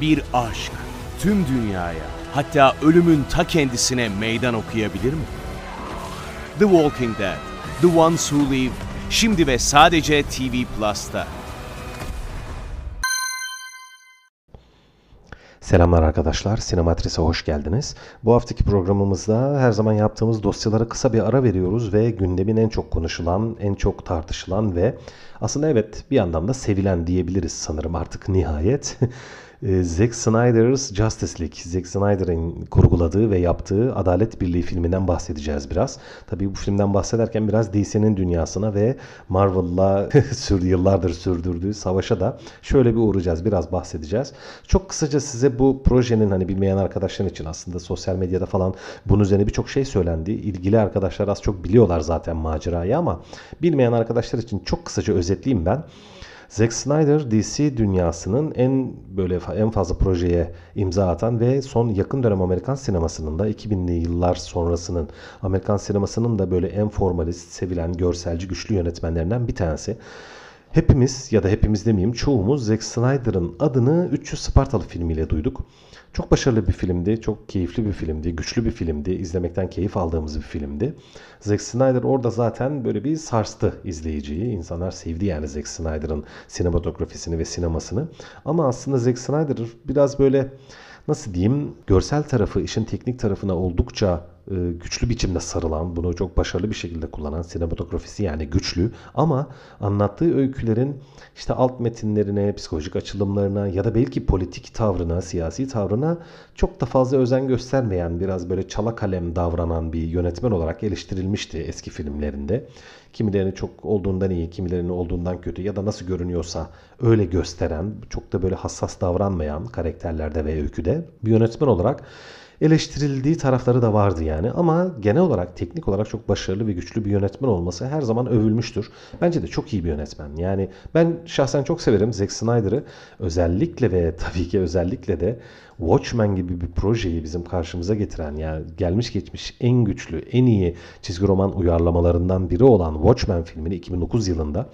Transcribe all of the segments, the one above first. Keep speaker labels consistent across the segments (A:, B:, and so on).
A: Bir aşk tüm dünyaya hatta ölümün ta kendisine meydan okuyabilir mi? The Walking Dead, The Ones Who Live, şimdi ve sadece TV Plus'ta.
B: Selamlar arkadaşlar, Sinematris'e hoş geldiniz. Bu haftaki programımızda her zaman yaptığımız dosyalara kısa bir ara veriyoruz ve gündemin en çok konuşulan, en çok tartışılan ve aslında evet bir yandan da sevilen diyebiliriz sanırım artık nihayet. Ee, Zack Snyder's Justice League, Zack Snyder'ın kurguladığı ve yaptığı Adalet Birliği filminden bahsedeceğiz biraz. Tabii bu filmden bahsederken biraz DC'nin dünyasına ve Marvel'la yıllardır sürdürdüğü savaşa da şöyle bir uğrayacağız, biraz bahsedeceğiz. Çok kısaca size bu projenin hani bilmeyen arkadaşlar için aslında sosyal medyada falan bunun üzerine birçok şey söylendi. İlgili arkadaşlar az çok biliyorlar zaten macerayı ama bilmeyen arkadaşlar için çok kısaca özetleyeyim ben. Zack Snyder DC dünyasının en böyle en fazla projeye imza atan ve son yakın dönem Amerikan sinemasının da 2000'li yıllar sonrasının Amerikan sinemasının da böyle en formalist, sevilen, görselci, güçlü yönetmenlerinden bir tanesi. Hepimiz ya da hepimiz demeyeyim çoğumuz Zack Snyder'ın adını 300 Spartalı filmiyle duyduk. Çok başarılı bir filmdi, çok keyifli bir filmdi, güçlü bir filmdi, izlemekten keyif aldığımız bir filmdi. Zack Snyder orada zaten böyle bir sarstı izleyiciyi. İnsanlar sevdi yani Zack Snyder'ın sinematografisini ve sinemasını. Ama aslında Zack Snyder biraz böyle nasıl diyeyim görsel tarafı, işin teknik tarafına oldukça e, güçlü biçimde sarılan, bunu çok başarılı bir şekilde kullanan sinematografisi yani güçlü ama anlattığı öykülerin işte alt metinlerine, psikolojik açılımlarına ya da belki politik tavrına, siyasi tavrına çok da fazla özen göstermeyen, biraz böyle çala kalem davranan bir yönetmen olarak eleştirilmişti eski filmlerinde. Kimilerini çok olduğundan iyi, kimilerini olduğundan kötü ya da nasıl görünüyorsa öyle gösteren, çok da böyle hassas davranmayan karakterlerde ve öyküde bir yönetmen olarak eleştirildiği tarafları da vardı yani. Ama genel olarak teknik olarak çok başarılı ve güçlü bir yönetmen olması her zaman övülmüştür. Bence de çok iyi bir yönetmen. Yani ben şahsen çok severim Zack Snyder'ı. Özellikle ve tabii ki özellikle de Watchmen gibi bir projeyi bizim karşımıza getiren yani gelmiş geçmiş en güçlü, en iyi çizgi roman uyarlamalarından biri olan Watchmen filmini 2009 yılında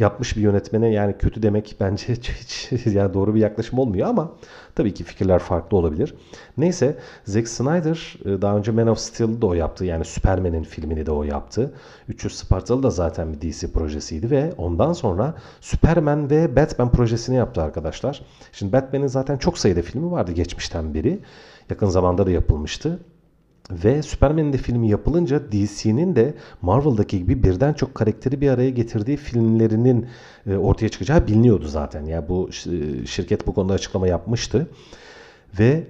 B: yapmış bir yönetmene yani kötü demek bence hiç, yani doğru bir yaklaşım olmuyor ama tabii ki fikirler farklı olabilir. Neyse Zack Snyder e, daha önce Man of Steel'ı da o yaptı. Yani Superman'in filmini de o yaptı. 300 Spartalı da zaten bir DC projesiydi ve ondan sonra Superman ve Batman projesini yaptı arkadaşlar. Şimdi Batman'in zaten çok sayıda filmi vardı geçmişten beri. Yakın zamanda da yapılmıştı. Ve Superman'in de filmi yapılınca DC'nin de Marvel'daki gibi birden çok karakteri bir araya getirdiği filmlerinin e, ortaya çıkacağı biliniyordu zaten. Yani bu şirket bu konuda açıklama yapmıştı. Ve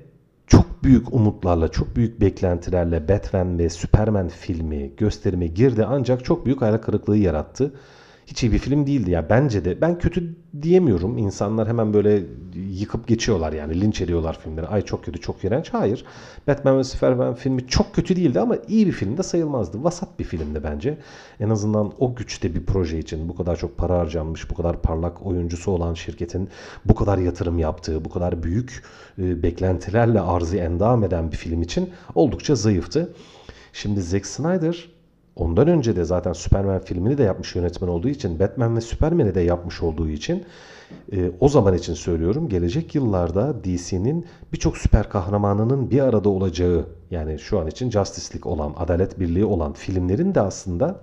B: çok büyük umutlarla, çok büyük beklentilerle Batman ve Superman filmi gösterime girdi ancak çok büyük hayal kırıklığı yarattı hiç iyi bir film değildi ya bence de. Ben kötü diyemiyorum. İnsanlar hemen böyle yıkıp geçiyorlar yani linç ediyorlar filmleri. Ay çok kötü, çok iğrenç. Hayır. Batman ve Superman filmi çok kötü değildi ama iyi bir film de sayılmazdı. Vasat bir filmdi bence. En azından o güçte bir proje için bu kadar çok para harcanmış, bu kadar parlak oyuncusu olan şirketin bu kadar yatırım yaptığı, bu kadar büyük e, beklentilerle arzı endam eden bir film için oldukça zayıftı. Şimdi Zack Snyder Ondan önce de zaten Superman filmini de yapmış yönetmen olduğu için, Batman ve Superman'i de yapmış olduğu için e, o zaman için söylüyorum gelecek yıllarda DC'nin birçok süper kahramanının bir arada olacağı yani şu an için Justice League olan, Adalet Birliği olan filmlerin de aslında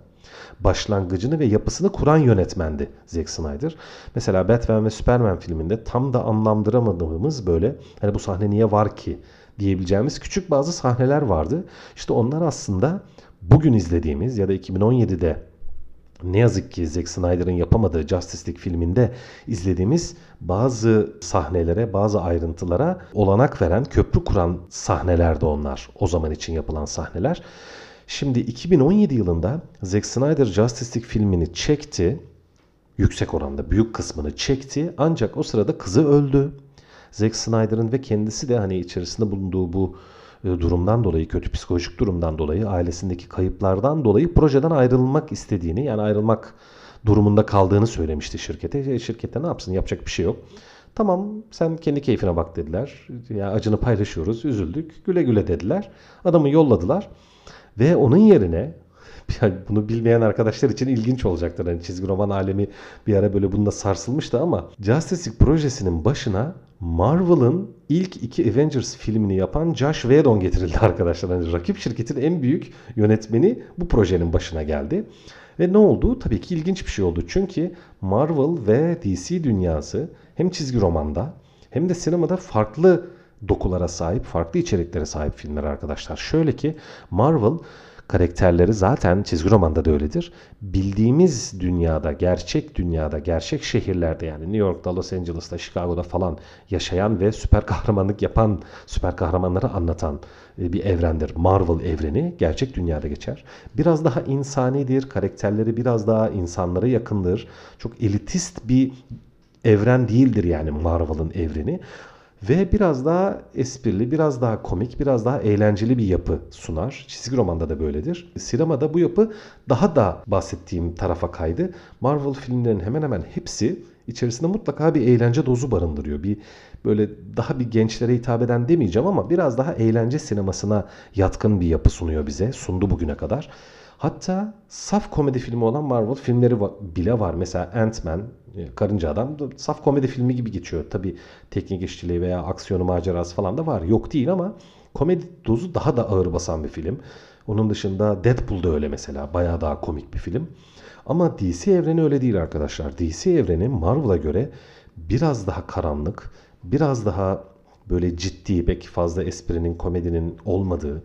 B: başlangıcını ve yapısını kuran yönetmendi Zack Snyder. Mesela Batman ve Superman filminde tam da anlamdıramadığımız böyle hani bu sahne niye var ki diyebileceğimiz küçük bazı sahneler vardı. İşte onlar aslında bugün izlediğimiz ya da 2017'de ne yazık ki Zack Snyder'ın yapamadığı Justice League filminde izlediğimiz bazı sahnelere, bazı ayrıntılara olanak veren, köprü kuran sahnelerdi onlar. O zaman için yapılan sahneler. Şimdi 2017 yılında Zack Snyder Justice League filmini çekti. Yüksek oranda büyük kısmını çekti. Ancak o sırada kızı öldü. Zack Snyder'ın ve kendisi de hani içerisinde bulunduğu bu durumdan dolayı, kötü psikolojik durumdan dolayı, ailesindeki kayıplardan dolayı projeden ayrılmak istediğini, yani ayrılmak durumunda kaldığını söylemişti şirkete. E, şirkette ne yapsın? Yapacak bir şey yok. Tamam sen kendi keyfine bak dediler. Ya acını paylaşıyoruz, üzüldük. Güle güle dediler. Adamı yolladılar. Ve onun yerine Yani bunu bilmeyen arkadaşlar için ilginç olacaktır. Hani çizgi roman alemi bir ara böyle bununla sarsılmıştı ama Justice League projesinin başına Marvel'ın ilk iki Avengers filmini yapan Josh Whedon getirildi arkadaşlar. Hani rakip şirketin en büyük yönetmeni bu projenin başına geldi. Ve ne oldu? Tabii ki ilginç bir şey oldu. Çünkü Marvel ve DC dünyası hem çizgi romanda hem de sinemada farklı dokulara sahip, farklı içeriklere sahip filmler arkadaşlar. Şöyle ki Marvel karakterleri zaten çizgi romanda da öyledir. Bildiğimiz dünyada, gerçek dünyada, gerçek şehirlerde yani New York'ta, Los Angeles'ta, Chicago'da falan yaşayan ve süper kahramanlık yapan, süper kahramanları anlatan e, bir evrendir. Marvel evreni gerçek dünyada geçer. Biraz daha insanidir, karakterleri biraz daha insanlara yakındır. Çok elitist bir evren değildir yani Marvel'ın evreni ve biraz daha esprili, biraz daha komik, biraz daha eğlenceli bir yapı sunar. Çizgi romanda da böyledir. Sinemada bu yapı daha da bahsettiğim tarafa kaydı. Marvel filmlerinin hemen hemen hepsi içerisinde mutlaka bir eğlence dozu barındırıyor. Bir böyle daha bir gençlere hitap eden demeyeceğim ama biraz daha eğlence sinemasına yatkın bir yapı sunuyor bize. Sundu bugüne kadar. Hatta saf komedi filmi olan Marvel filmleri bile var. Mesela Ant-Man, e, Karınca Adam da saf komedi filmi gibi geçiyor. Tabi teknik işçiliği veya aksiyonu macerası falan da var. Yok değil ama komedi dozu daha da ağır basan bir film. Onun dışında Deadpool da öyle mesela. Bayağı daha komik bir film. Ama DC evreni öyle değil arkadaşlar. DC evreni Marvel'a göre biraz daha karanlık, biraz daha böyle ciddi, pek fazla esprinin, komedinin olmadığı,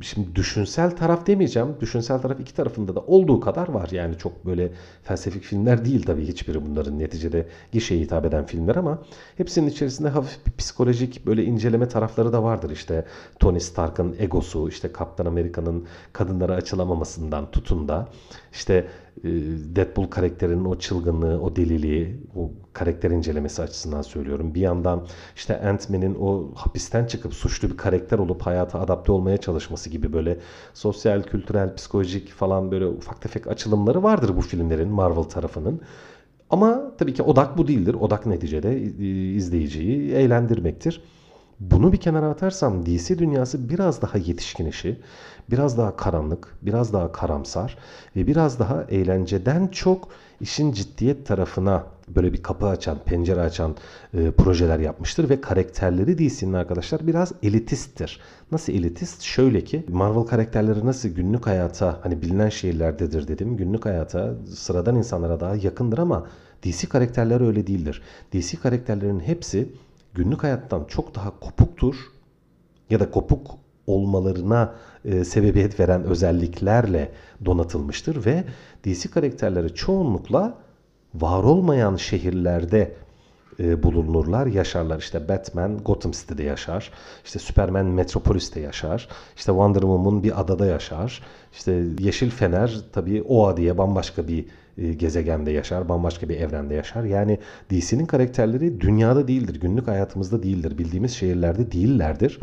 B: şimdi düşünsel taraf demeyeceğim. Düşünsel taraf iki tarafında da olduğu kadar var. Yani çok böyle felsefik filmler değil tabii hiçbiri bunların neticede gişeye hitap eden filmler ama hepsinin içerisinde hafif bir psikolojik böyle inceleme tarafları da vardır. İşte Tony Stark'ın egosu, işte Kaptan Amerika'nın kadınlara açılamamasından tutun da işte e, Deadpool karakterinin o çılgınlığı, o deliliği, o karakter incelemesi açısından söylüyorum. Bir yandan işte Ant-Man'in o hapisten çıkıp suçlu bir karakter olup hayata adapte olmaya çalışması gibi böyle sosyal, kültürel, psikolojik falan böyle ufak tefek açılımları vardır bu filmlerin Marvel tarafının. Ama tabii ki odak bu değildir. Odak neticede izleyiciyi eğlendirmektir. Bunu bir kenara atarsam DC dünyası biraz daha yetişkin işi, biraz daha karanlık, biraz daha karamsar ve biraz daha eğlenceden çok işin ciddiyet tarafına böyle bir kapı açan, pencere açan e, projeler yapmıştır ve karakterleri DC'nin arkadaşlar biraz elitisttir. Nasıl elitist? Şöyle ki Marvel karakterleri nasıl günlük hayata hani bilinen şehirlerdedir dedim. Günlük hayata sıradan insanlara daha yakındır ama DC karakterleri öyle değildir. DC karakterlerinin hepsi günlük hayattan çok daha kopuktur ya da kopuk olmalarına e, sebebiyet veren özelliklerle donatılmıştır ve DC karakterleri çoğunlukla var olmayan şehirlerde e, bulunurlar, yaşarlar. İşte Batman Gotham City'de yaşar. İşte Superman Metropolis'te yaşar. İşte Wonder Woman bir adada yaşar. İşte Yeşil Fener tabii Oa diye bambaşka bir gezegende yaşar, bambaşka bir evrende yaşar. Yani DC'nin karakterleri dünyada değildir, günlük hayatımızda değildir, bildiğimiz şehirlerde değillerdir.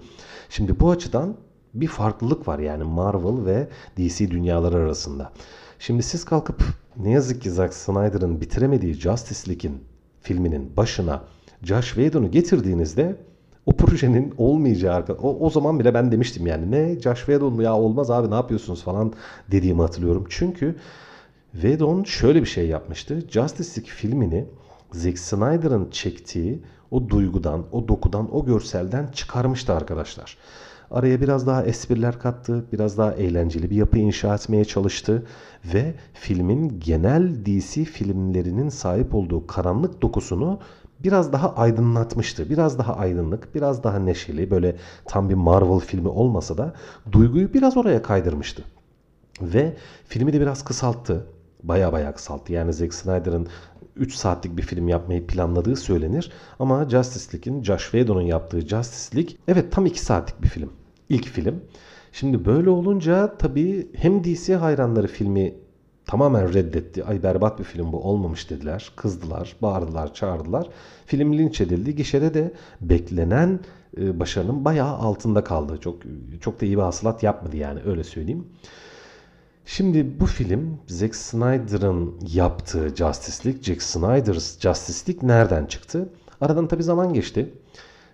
B: Şimdi bu açıdan bir farklılık var yani Marvel ve DC dünyaları arasında. Şimdi siz kalkıp ne yazık ki Zack Snyder'ın bitiremediği Justice League'in filminin başına Josh Whedon'u getirdiğinizde o projenin olmayacağı o, o zaman bile ben demiştim yani ne Josh Whedon mu ya olmaz abi ne yapıyorsunuz falan dediğimi hatırlıyorum. Çünkü Whedon şöyle bir şey yapmıştı. Justice League filmini Zack Snyder'ın çektiği o duygudan, o dokudan, o görselden çıkarmıştı arkadaşlar. Araya biraz daha espriler kattı, biraz daha eğlenceli bir yapı inşa etmeye çalıştı ve filmin genel DC filmlerinin sahip olduğu karanlık dokusunu biraz daha aydınlatmıştı. Biraz daha aydınlık, biraz daha neşeli, böyle tam bir Marvel filmi olmasa da duyguyu biraz oraya kaydırmıştı. Ve filmi de biraz kısalttı. Baya baya kısalttı. Yani Zack Snyder'ın 3 saatlik bir film yapmayı planladığı söylenir. Ama Justice League'in, Josh Whedon'un yaptığı Justice League evet tam 2 saatlik bir film. İlk film. Şimdi böyle olunca tabii hem DC hayranları filmi tamamen reddetti. Ay berbat bir film bu olmamış dediler. Kızdılar, bağırdılar, çağırdılar. Film linç edildi. Gişede de beklenen e, başarının bayağı altında kaldı. Çok çok da iyi bir hasılat yapmadı yani öyle söyleyeyim. Şimdi bu film Zack Snyder'ın yaptığı Justice League, Zack Snyder's Justice League nereden çıktı? Aradan tabi zaman geçti.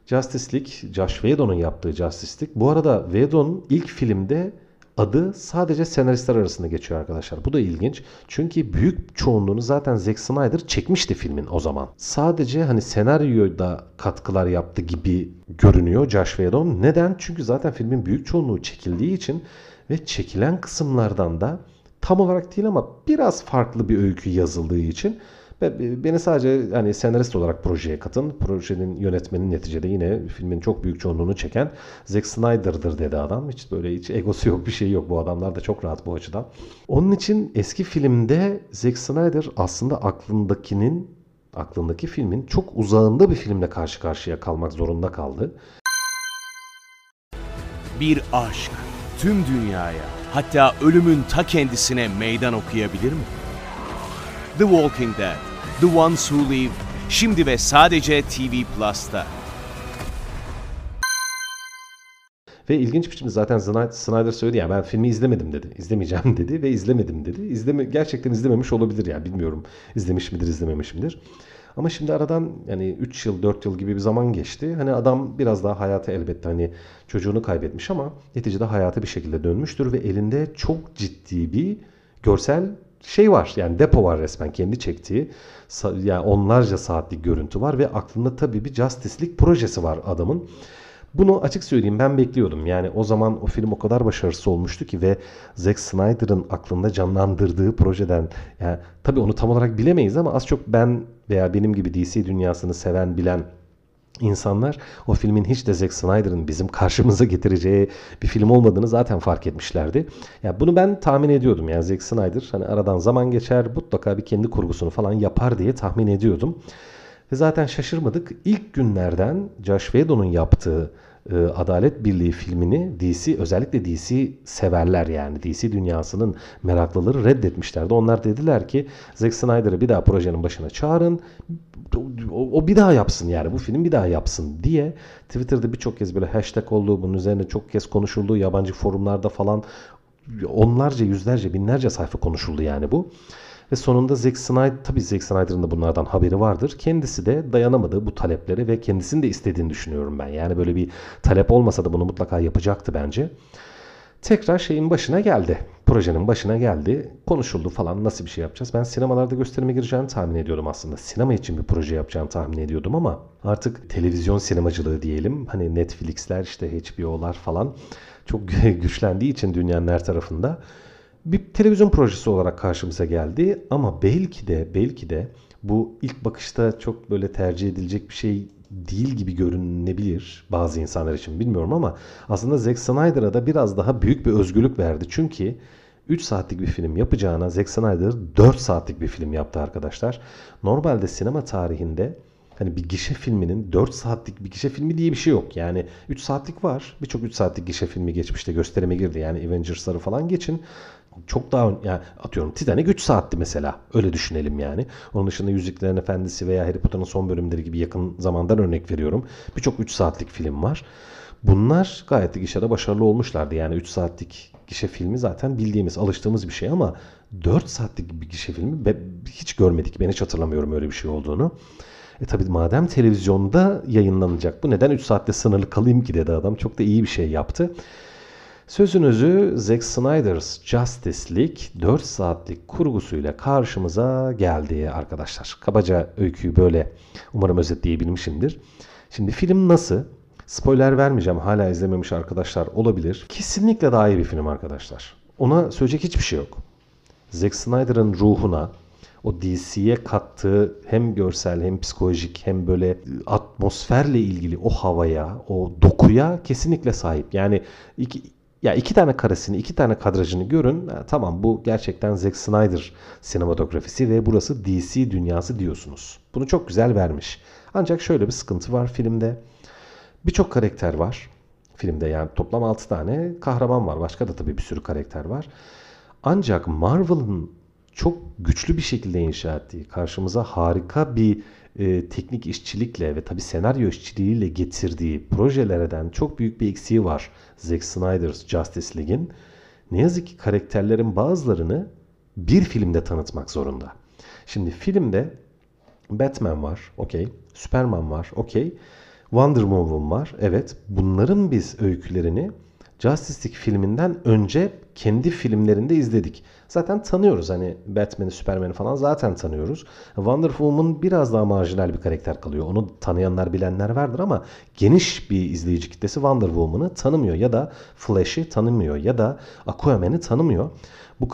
B: Justice League, Josh Whedon'un yaptığı Justice League. Bu arada Whedon ilk filmde adı sadece senaristler arasında geçiyor arkadaşlar. Bu da ilginç. Çünkü büyük çoğunluğunu zaten Zack Snyder çekmişti filmin o zaman. Sadece hani senaryoda katkılar yaptı gibi görünüyor Josh Whedon. Neden? Çünkü zaten filmin büyük çoğunluğu çekildiği için ve çekilen kısımlardan da tam olarak değil ama biraz farklı bir öykü yazıldığı için Beni sadece hani senarist olarak projeye katın. Projenin yönetmeni neticede yine filmin çok büyük çoğunluğunu çeken Zack Snyder'dır dedi adam. Hiç böyle hiç egosu yok bir şey yok. Bu adamlar da çok rahat bu açıdan. Onun için eski filmde Zack Snyder aslında aklındakinin aklındaki filmin çok uzağında bir filmle karşı karşıya kalmak zorunda kaldı.
A: Bir aşk tüm dünyaya hatta ölümün ta kendisine meydan okuyabilir mi? The Walking Dead The Ones Who Live şimdi ve sadece TV Plus'ta.
B: Ve ilginç biçimde zaten Snyder söyledi ya ben filmi izlemedim dedi. İzlemeyeceğim dedi ve izlemedim dedi. İzleme, gerçekten izlememiş olabilir ya bilmiyorum. izlemiş midir izlememiş midir. Ama şimdi aradan yani 3 yıl 4 yıl gibi bir zaman geçti. Hani adam biraz daha hayata elbette hani çocuğunu kaybetmiş ama neticede hayata bir şekilde dönmüştür ve elinde çok ciddi bir görsel şey var yani depo var resmen kendi çektiği yani onlarca saatlik görüntü var ve aklında tabii bir Justice projesi var adamın. Bunu açık söyleyeyim ben bekliyordum. Yani o zaman o film o kadar başarısız olmuştu ki ve Zack Snyder'ın aklında canlandırdığı projeden yani tabii onu tam olarak bilemeyiz ama az çok ben veya benim gibi DC dünyasını seven bilen insanlar o filmin hiç de Zack Snyder'ın bizim karşımıza getireceği bir film olmadığını zaten fark etmişlerdi. Ya yani bunu ben tahmin ediyordum. Yani Zack Snyder hani aradan zaman geçer mutlaka bir kendi kurgusunu falan yapar diye tahmin ediyordum. Ve zaten şaşırmadık. İlk günlerden Josh Whedon'un yaptığı e, Adalet Birliği filmini DC özellikle DC severler yani DC dünyasının meraklıları reddetmişlerdi. Onlar dediler ki Zack Snyder'ı bir daha projenin başına çağırın. O, o bir daha yapsın yani bu film bir daha yapsın diye Twitter'da birçok kez böyle hashtag olduğu bunun üzerine çok kez konuşulduğu yabancı forumlarda falan onlarca yüzlerce binlerce sayfa konuşuldu yani bu. Ve sonunda Zack Snyder, tabii Zack Snyder'ın da bunlardan haberi vardır. Kendisi de dayanamadı bu taleplere ve kendisinin de istediğini düşünüyorum ben. Yani böyle bir talep olmasa da bunu mutlaka yapacaktı bence. Tekrar şeyin başına geldi. Projenin başına geldi. Konuşuldu falan nasıl bir şey yapacağız. Ben sinemalarda gösterime gireceğini tahmin ediyordum aslında. Sinema için bir proje yapacağını tahmin ediyordum ama artık televizyon sinemacılığı diyelim. Hani Netflix'ler işte HBO'lar falan çok güçlendiği için dünyanın her tarafında bir televizyon projesi olarak karşımıza geldi ama belki de belki de bu ilk bakışta çok böyle tercih edilecek bir şey değil gibi görünebilir bazı insanlar için bilmiyorum ama aslında Zack Snyder'a da biraz daha büyük bir özgürlük verdi. Çünkü 3 saatlik bir film yapacağına Zack Snyder 4 saatlik bir film yaptı arkadaşlar. Normalde sinema tarihinde hani bir gişe filminin 4 saatlik bir gişe filmi diye bir şey yok. Yani 3 saatlik var. Birçok 3 saatlik gişe filmi geçmişte gösterime girdi. Yani Avengers'ları falan geçin çok daha yani atıyorum Titanic 3 saatti mesela. Öyle düşünelim yani. Onun dışında Yüzüklerin Efendisi veya Harry Potter'ın son bölümleri gibi yakın zamandan örnek veriyorum. Birçok 3 saatlik film var. Bunlar gayet gişede başarılı olmuşlardı. Yani 3 saatlik gişe filmi zaten bildiğimiz, alıştığımız bir şey ama 4 saatlik bir gişe filmi hiç görmedik. Ben hiç hatırlamıyorum öyle bir şey olduğunu. E tabi madem televizyonda yayınlanacak bu neden 3 saatte sınırlı kalayım ki dedi adam. Çok da iyi bir şey yaptı. Sözünüzü Zack Snyder's Justice League 4 saatlik kurgusuyla karşımıza geldi arkadaşlar. Kabaca öyküyü böyle umarım özetleyebilmişimdir. Şimdi film nasıl? Spoiler vermeyeceğim. Hala izlememiş arkadaşlar olabilir. Kesinlikle daha iyi bir film arkadaşlar. Ona söyleyecek hiçbir şey yok. Zack Snyder'ın ruhuna, o DC'ye kattığı hem görsel hem psikolojik hem böyle atmosferle ilgili o havaya, o dokuya kesinlikle sahip. Yani iki, ya iki tane karesini, iki tane kadrajını görün. Ha, tamam bu gerçekten Zack Snyder sinematografisi ve burası DC dünyası diyorsunuz. Bunu çok güzel vermiş. Ancak şöyle bir sıkıntı var filmde. Birçok karakter var. Filmde yani toplam 6 tane kahraman var. Başka da tabii bir sürü karakter var. Ancak Marvel'ın çok güçlü bir şekilde inşa ettiği, karşımıza harika bir e, teknik işçilikle ve tabi senaryo işçiliğiyle getirdiği projelerden çok büyük bir eksiği var Zack Snyder's Justice League'in. Ne yazık ki karakterlerin bazılarını bir filmde tanıtmak zorunda. Şimdi filmde Batman var, okey. Superman var, okey. Wonder Woman var, evet. Bunların biz öykülerini Justice League filminden önce kendi filmlerinde izledik. Zaten tanıyoruz hani Batman'i, Superman'i falan zaten tanıyoruz. Wonder Woman biraz daha marjinal bir karakter kalıyor. Onu tanıyanlar bilenler vardır ama geniş bir izleyici kitlesi Wonder Woman'ı tanımıyor ya da Flash'i tanımıyor ya da Aquaman'i tanımıyor. Bu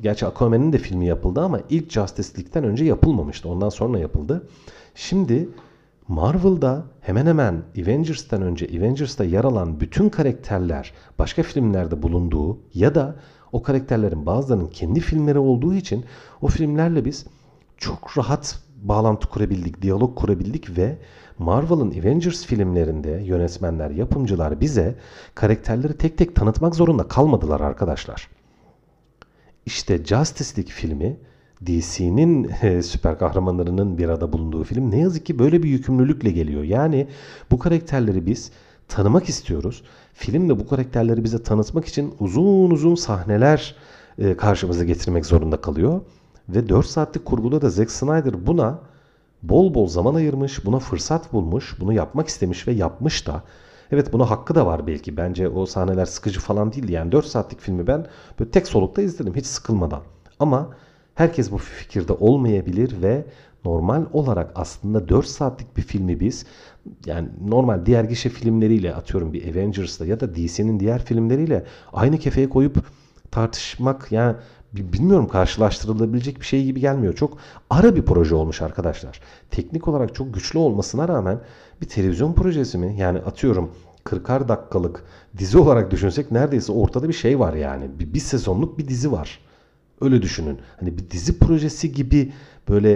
B: gerçi Aquaman'in de filmi yapıldı ama ilk Justice League'den önce yapılmamıştı. Ondan sonra yapıldı. Şimdi Marvel'da hemen hemen Avengers'tan önce Avengers'ta yer alan bütün karakterler başka filmlerde bulunduğu ya da o karakterlerin bazılarının kendi filmleri olduğu için o filmlerle biz çok rahat bağlantı kurabildik, diyalog kurabildik ve Marvel'ın Avengers filmlerinde yönetmenler, yapımcılar bize karakterleri tek tek tanıtmak zorunda kalmadılar arkadaşlar. İşte Justice League filmi DC'nin e, süper kahramanlarının bir arada bulunduğu film ne yazık ki böyle bir yükümlülükle geliyor. Yani bu karakterleri biz tanımak istiyoruz. Film de bu karakterleri bize tanıtmak için uzun uzun sahneler e, karşımıza getirmek zorunda kalıyor. Ve 4 saatlik kurguda da Zack Snyder buna bol bol zaman ayırmış, buna fırsat bulmuş, bunu yapmak istemiş ve yapmış da. Evet buna hakkı da var belki. Bence o sahneler sıkıcı falan değildi. Yani 4 saatlik filmi ben böyle tek solukta izledim hiç sıkılmadan. Ama Herkes bu fikirde olmayabilir ve normal olarak aslında 4 saatlik bir filmi biz yani normal diğer gişe filmleriyle atıyorum bir Avengers'la ya da DC'nin diğer filmleriyle aynı kefeye koyup tartışmak yani bilmiyorum karşılaştırılabilecek bir şey gibi gelmiyor. Çok ara bir proje olmuş arkadaşlar. Teknik olarak çok güçlü olmasına rağmen bir televizyon projesi mi? Yani atıyorum 40'ar dakikalık dizi olarak düşünsek neredeyse ortada bir şey var yani. Bir, bir sezonluk bir dizi var. Öyle düşünün. Hani bir dizi projesi gibi böyle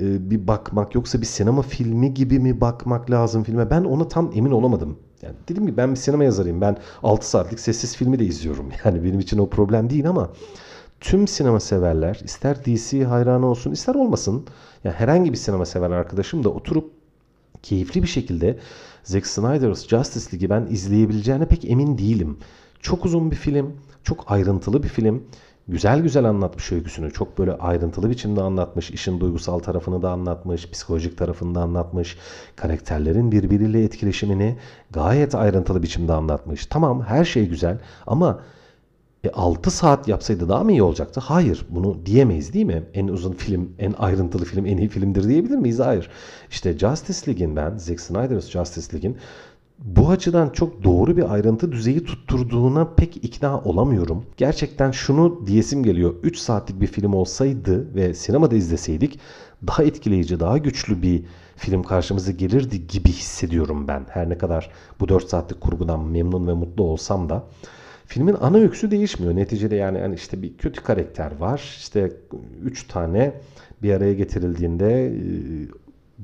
B: e, bir bakmak yoksa bir sinema filmi gibi mi bakmak lazım filme? Ben ona tam emin olamadım. Yani dedim ki ben bir sinema yazarıyım. Ben 6 saatlik sessiz filmi de izliyorum. Yani benim için o problem değil ama tüm sinema severler ister DC hayranı olsun ister olmasın yani herhangi bir sinema sever arkadaşım da oturup keyifli bir şekilde Zack Snyder's Justice League'i ben izleyebileceğine pek emin değilim. Çok uzun bir film, çok ayrıntılı bir film güzel güzel anlatmış öyküsünü. Çok böyle ayrıntılı biçimde anlatmış. işin duygusal tarafını da anlatmış. Psikolojik tarafını da anlatmış. Karakterlerin birbiriyle etkileşimini gayet ayrıntılı biçimde anlatmış. Tamam her şey güzel ama e, 6 saat yapsaydı daha mı iyi olacaktı? Hayır. Bunu diyemeyiz değil mi? En uzun film, en ayrıntılı film, en iyi filmdir diyebilir miyiz? Hayır. İşte Justice League'in ben, Zack Snyder's Justice League'in bu açıdan çok doğru bir ayrıntı düzeyi tutturduğuna pek ikna olamıyorum. Gerçekten şunu diyesim geliyor. 3 saatlik bir film olsaydı ve sinemada izleseydik daha etkileyici, daha güçlü bir film karşımıza gelirdi gibi hissediyorum ben. Her ne kadar bu 4 saatlik kurgudan memnun ve mutlu olsam da. Filmin ana öyküsü değişmiyor. Neticede yani, yani işte bir kötü karakter var. İşte 3 tane bir araya getirildiğinde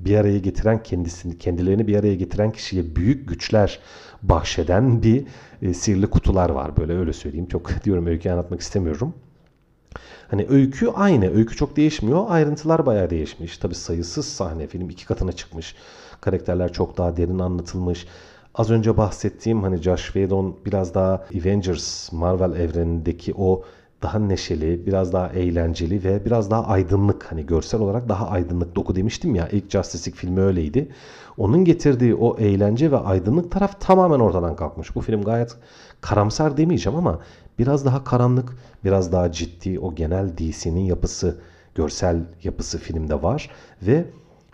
B: bir araya getiren kendisini, kendilerini bir araya getiren kişiye büyük güçler bahşeden bir e, sihirli kutular var. Böyle öyle söyleyeyim. Çok diyorum öykü anlatmak istemiyorum. Hani öykü aynı. Öykü çok değişmiyor. Ayrıntılar bayağı değişmiş. Tabi sayısız sahne. Film iki katına çıkmış. Karakterler çok daha derin anlatılmış. Az önce bahsettiğim hani Josh Whedon biraz daha Avengers Marvel evrenindeki o daha neşeli, biraz daha eğlenceli ve biraz daha aydınlık hani görsel olarak daha aydınlık doku demiştim ya ilk Justice League filmi öyleydi. Onun getirdiği o eğlence ve aydınlık taraf tamamen ortadan kalkmış. Bu film gayet karamsar demeyeceğim ama biraz daha karanlık, biraz daha ciddi o genel DC'nin yapısı, görsel yapısı filmde var ve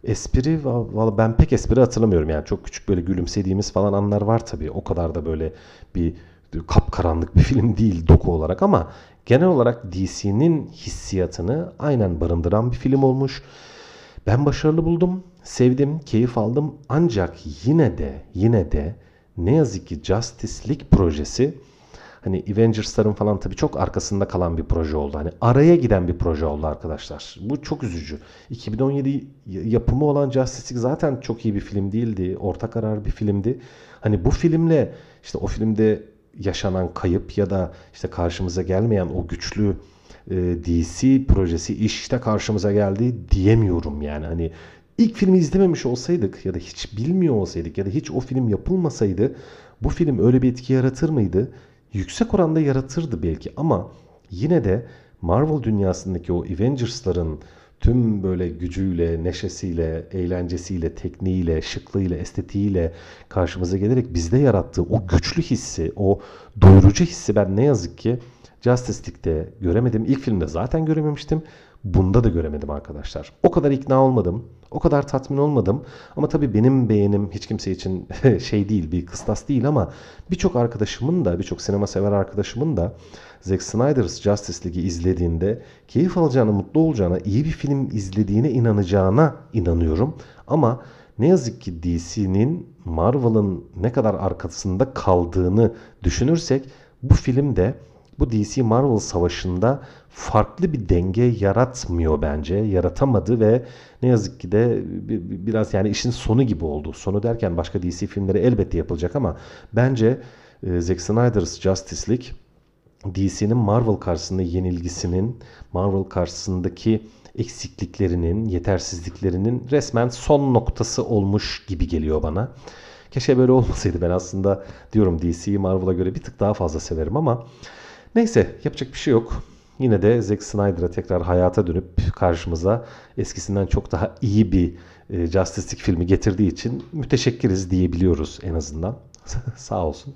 B: espri valla ben pek espri hatırlamıyorum yani çok küçük böyle gülümsediğimiz falan anlar var tabii. O kadar da böyle bir kapkaranlık bir film değil doku olarak ama genel olarak DC'nin hissiyatını aynen barındıran bir film olmuş. Ben başarılı buldum, sevdim, keyif aldım ancak yine de yine de ne yazık ki Justice League projesi hani Avengers'ların falan tabii çok arkasında kalan bir proje oldu. Hani araya giden bir proje oldu arkadaşlar. Bu çok üzücü. 2017 yapımı olan Justice League zaten çok iyi bir film değildi. Orta karar bir filmdi. Hani bu filmle işte o filmde yaşanan kayıp ya da işte karşımıza gelmeyen o güçlü e, DC projesi işte karşımıza geldi diyemiyorum yani hani ilk filmi izlememiş olsaydık ya da hiç bilmiyor olsaydık ya da hiç o film yapılmasaydı bu film öyle bir etki yaratır mıydı? Yüksek oranda yaratırdı belki ama yine de Marvel dünyasındaki o Avengers'ların tüm böyle gücüyle, neşesiyle, eğlencesiyle, tekniğiyle, şıklığıyla, estetiğiyle karşımıza gelerek bizde yarattığı o güçlü hissi, o doyurucu hissi ben ne yazık ki Justice League'de göremedim. İlk filmde zaten görememiştim. Bunda da göremedim arkadaşlar. O kadar ikna olmadım. O kadar tatmin olmadım. Ama tabii benim beğenim hiç kimse için şey değil, bir kıstas değil ama birçok arkadaşımın da, birçok sinema sever arkadaşımın da Zack Snyder's Justice League'i izlediğinde keyif alacağına, mutlu olacağına, iyi bir film izlediğine inanacağına inanıyorum. Ama ne yazık ki DC'nin Marvel'ın ne kadar arkasında kaldığını düşünürsek bu film de bu DC Marvel savaşında farklı bir denge yaratmıyor bence. Yaratamadı ve ne yazık ki de biraz yani işin sonu gibi oldu. Sonu derken başka DC filmleri elbette yapılacak ama bence e, Zack Snyder's Justice League DC'nin Marvel karşısında yenilgisinin, Marvel karşısındaki eksikliklerinin, yetersizliklerinin resmen son noktası olmuş gibi geliyor bana. Keşke böyle olmasaydı. Ben aslında diyorum DC'yi Marvel'a göre bir tık daha fazla severim ama neyse yapacak bir şey yok. Yine de Zack Snyder'a tekrar hayata dönüp karşımıza eskisinden çok daha iyi bir e, Justice League filmi getirdiği için müteşekkiriz diyebiliyoruz en azından. Sağ olsun.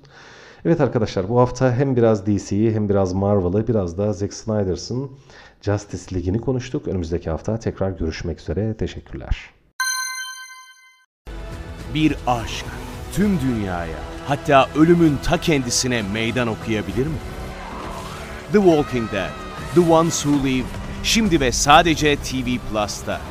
B: Evet arkadaşlar bu hafta hem biraz DC'yi hem biraz Marvel'ı biraz da Zack Snyder'sın Justice League'ini konuştuk. Önümüzdeki hafta tekrar görüşmek üzere. Teşekkürler.
A: Bir aşk tüm dünyaya hatta ölümün ta kendisine meydan okuyabilir mi? The Walking Dead, The Ones Who Live şimdi ve sadece TV Plus'ta.